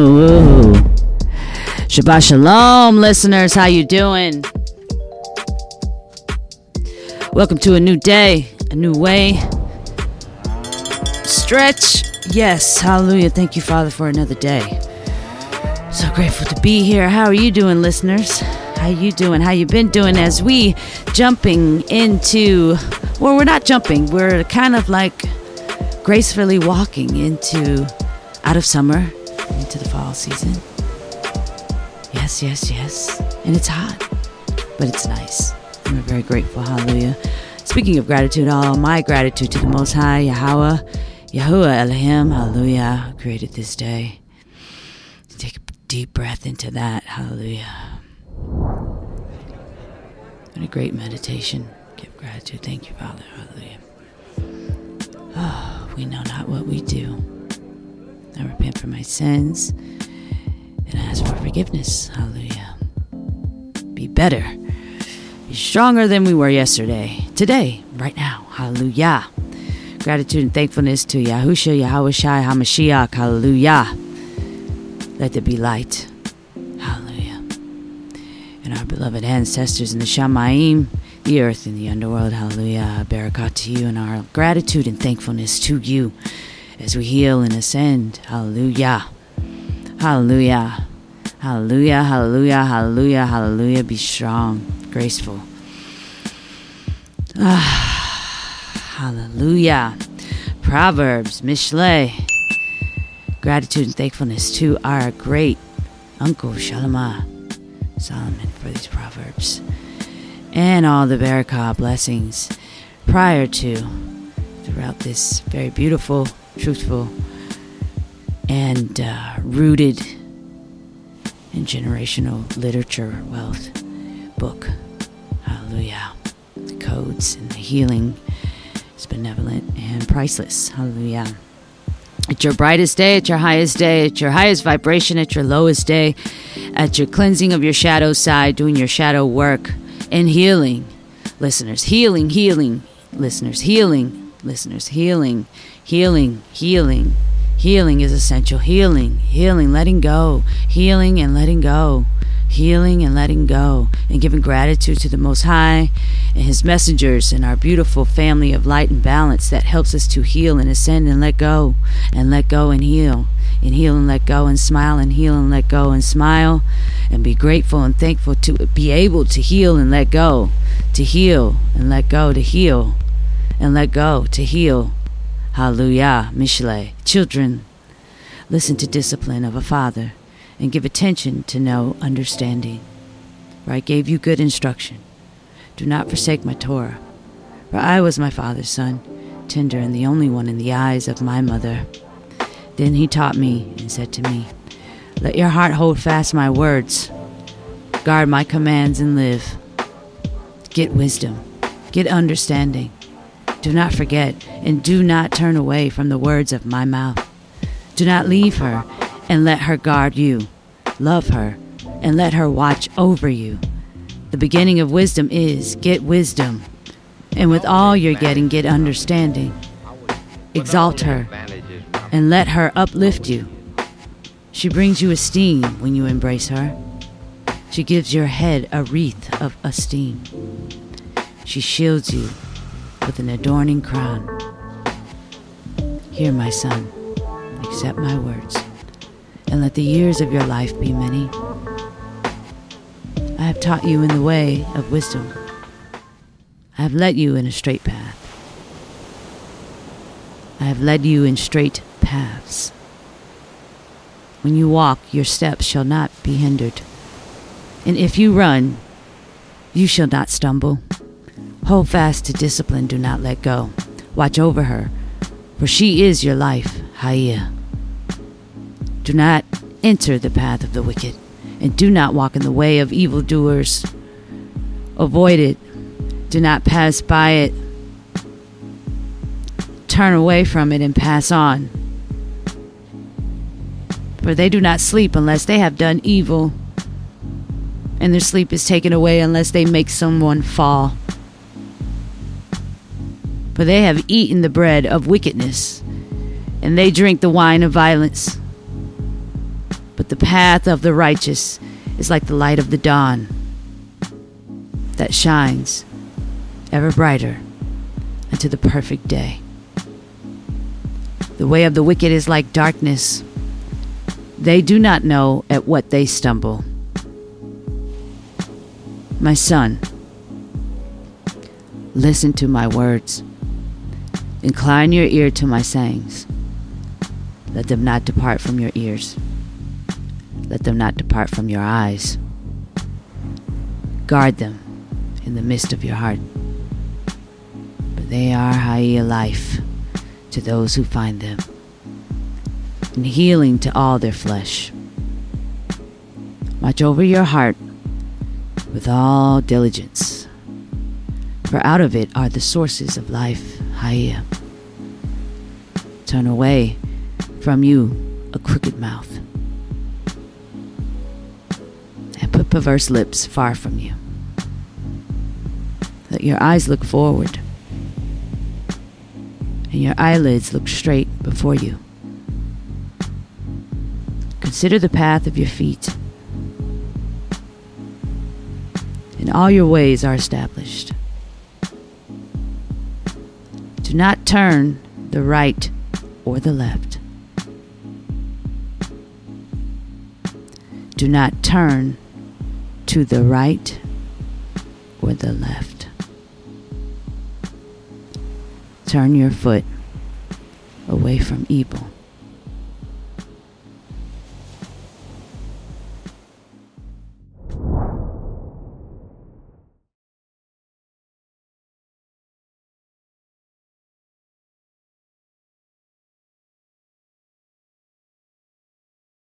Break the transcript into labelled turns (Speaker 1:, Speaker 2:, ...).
Speaker 1: Ooh. Shabbat shalom, listeners. How you doing? Welcome to a new day, a new way. Stretch. Yes, hallelujah. Thank you, Father, for another day. So grateful to be here. How are you doing, listeners? How you doing? How you been doing as we jumping into well, we're not jumping. We're kind of like gracefully walking into out of summer into the fall season. Yes, yes, yes. And it's hot, but it's nice. And we're very grateful. Hallelujah. Speaking of gratitude, all my gratitude to the Most High, Yahweh, Yahuwah Elohim, hallelujah, created this day. Take a deep breath into that. Hallelujah. What a great meditation. Give gratitude. Thank you, Father. Hallelujah. Oh, we know not what we do. I repent for my sins and I ask for forgiveness. Hallelujah. Be better. Be stronger than we were yesterday. Today, right now. Hallelujah. Gratitude and thankfulness to Yahusha, Yahweh HaMashiach. Hallelujah. Let there be light. Hallelujah. And our beloved ancestors in the Shamaim, the earth and the underworld. Hallelujah. Barakat to you and our gratitude and thankfulness to you as we heal and ascend. Hallelujah. Hallelujah. Hallelujah. Hallelujah. Hallelujah. Hallelujah. Be strong, graceful. Ah, hallelujah. Proverbs, Mishle. Gratitude and thankfulness to our great uncle Shalomah Solomon for these proverbs and all the Barakah blessings prior to throughout this very beautiful, truthful, and uh, rooted in generational literature wealth book. Hallelujah. The codes and the healing is benevolent and priceless. Hallelujah. At your brightest day, at your highest day, at your highest vibration, at your lowest day, at your cleansing of your shadow side, doing your shadow work and healing. Listeners, healing, healing, listeners, healing, listeners, healing, healing, healing. Healing is essential. Healing, healing, letting go, healing and letting go, healing and letting go, and giving gratitude to the Most High and His messengers and our beautiful family of light and balance that helps us to heal and ascend and let go, and let go and heal, and heal and let go, and smile and heal and let go and smile, and be grateful and thankful to be able to heal and let go, to heal and let go, to heal and let go, to heal. Hallelujah, Mishle. Children, listen to discipline of a father and give attention to know understanding. For I gave you good instruction. Do not forsake my Torah. For I was my father's son, tender and the only one in the eyes of my mother. Then he taught me and said to me, Let your heart hold fast my words, guard my commands and live. Get wisdom, get understanding. Do not forget, and do not turn away from the words of my mouth. Do not leave her, and let her guard you. Love her, and let her watch over you. The beginning of wisdom is get wisdom, and with all you're getting, get understanding. Exalt her, and let her uplift you. She brings you esteem when you embrace her. She gives your head a wreath of esteem. She shields you with an adorning crown. Hear, my son, accept my words, and let the years of your life be many. I have taught you in the way of wisdom. I have led you in a straight path. I have led you in straight paths. When you walk, your steps shall not be hindered. And if you run, you shall not stumble. Hold fast to discipline, do not let go. Watch over her, for she is your life, Hayya. Do not enter the path of the wicked, and do not walk in the way of evildoers. Avoid it, do not pass by it. Turn away from it and pass on. For they do not sleep unless they have done evil, and their sleep is taken away unless they make someone fall for they have eaten the bread of wickedness, and they drink the wine of violence. But the path of the righteous is like the light of the dawn that shines ever brighter unto the perfect day. The way of the wicked is like darkness. They do not know at what they stumble. My son, listen to my words. Incline your ear to my sayings. Let them not depart from your ears. Let them not depart from your eyes. Guard them in the midst of your heart. For they are high life to those who find them, and healing to all their flesh. Watch over your heart with all diligence, for out of it are the sources of life. Hayya. Turn away from you a crooked mouth, and put perverse lips far from you. Let your eyes look forward, and your eyelids look straight before you. Consider the path of your feet and all your ways are established. Do not turn the right or the left. Do not turn to the right or the left. Turn your foot away from evil.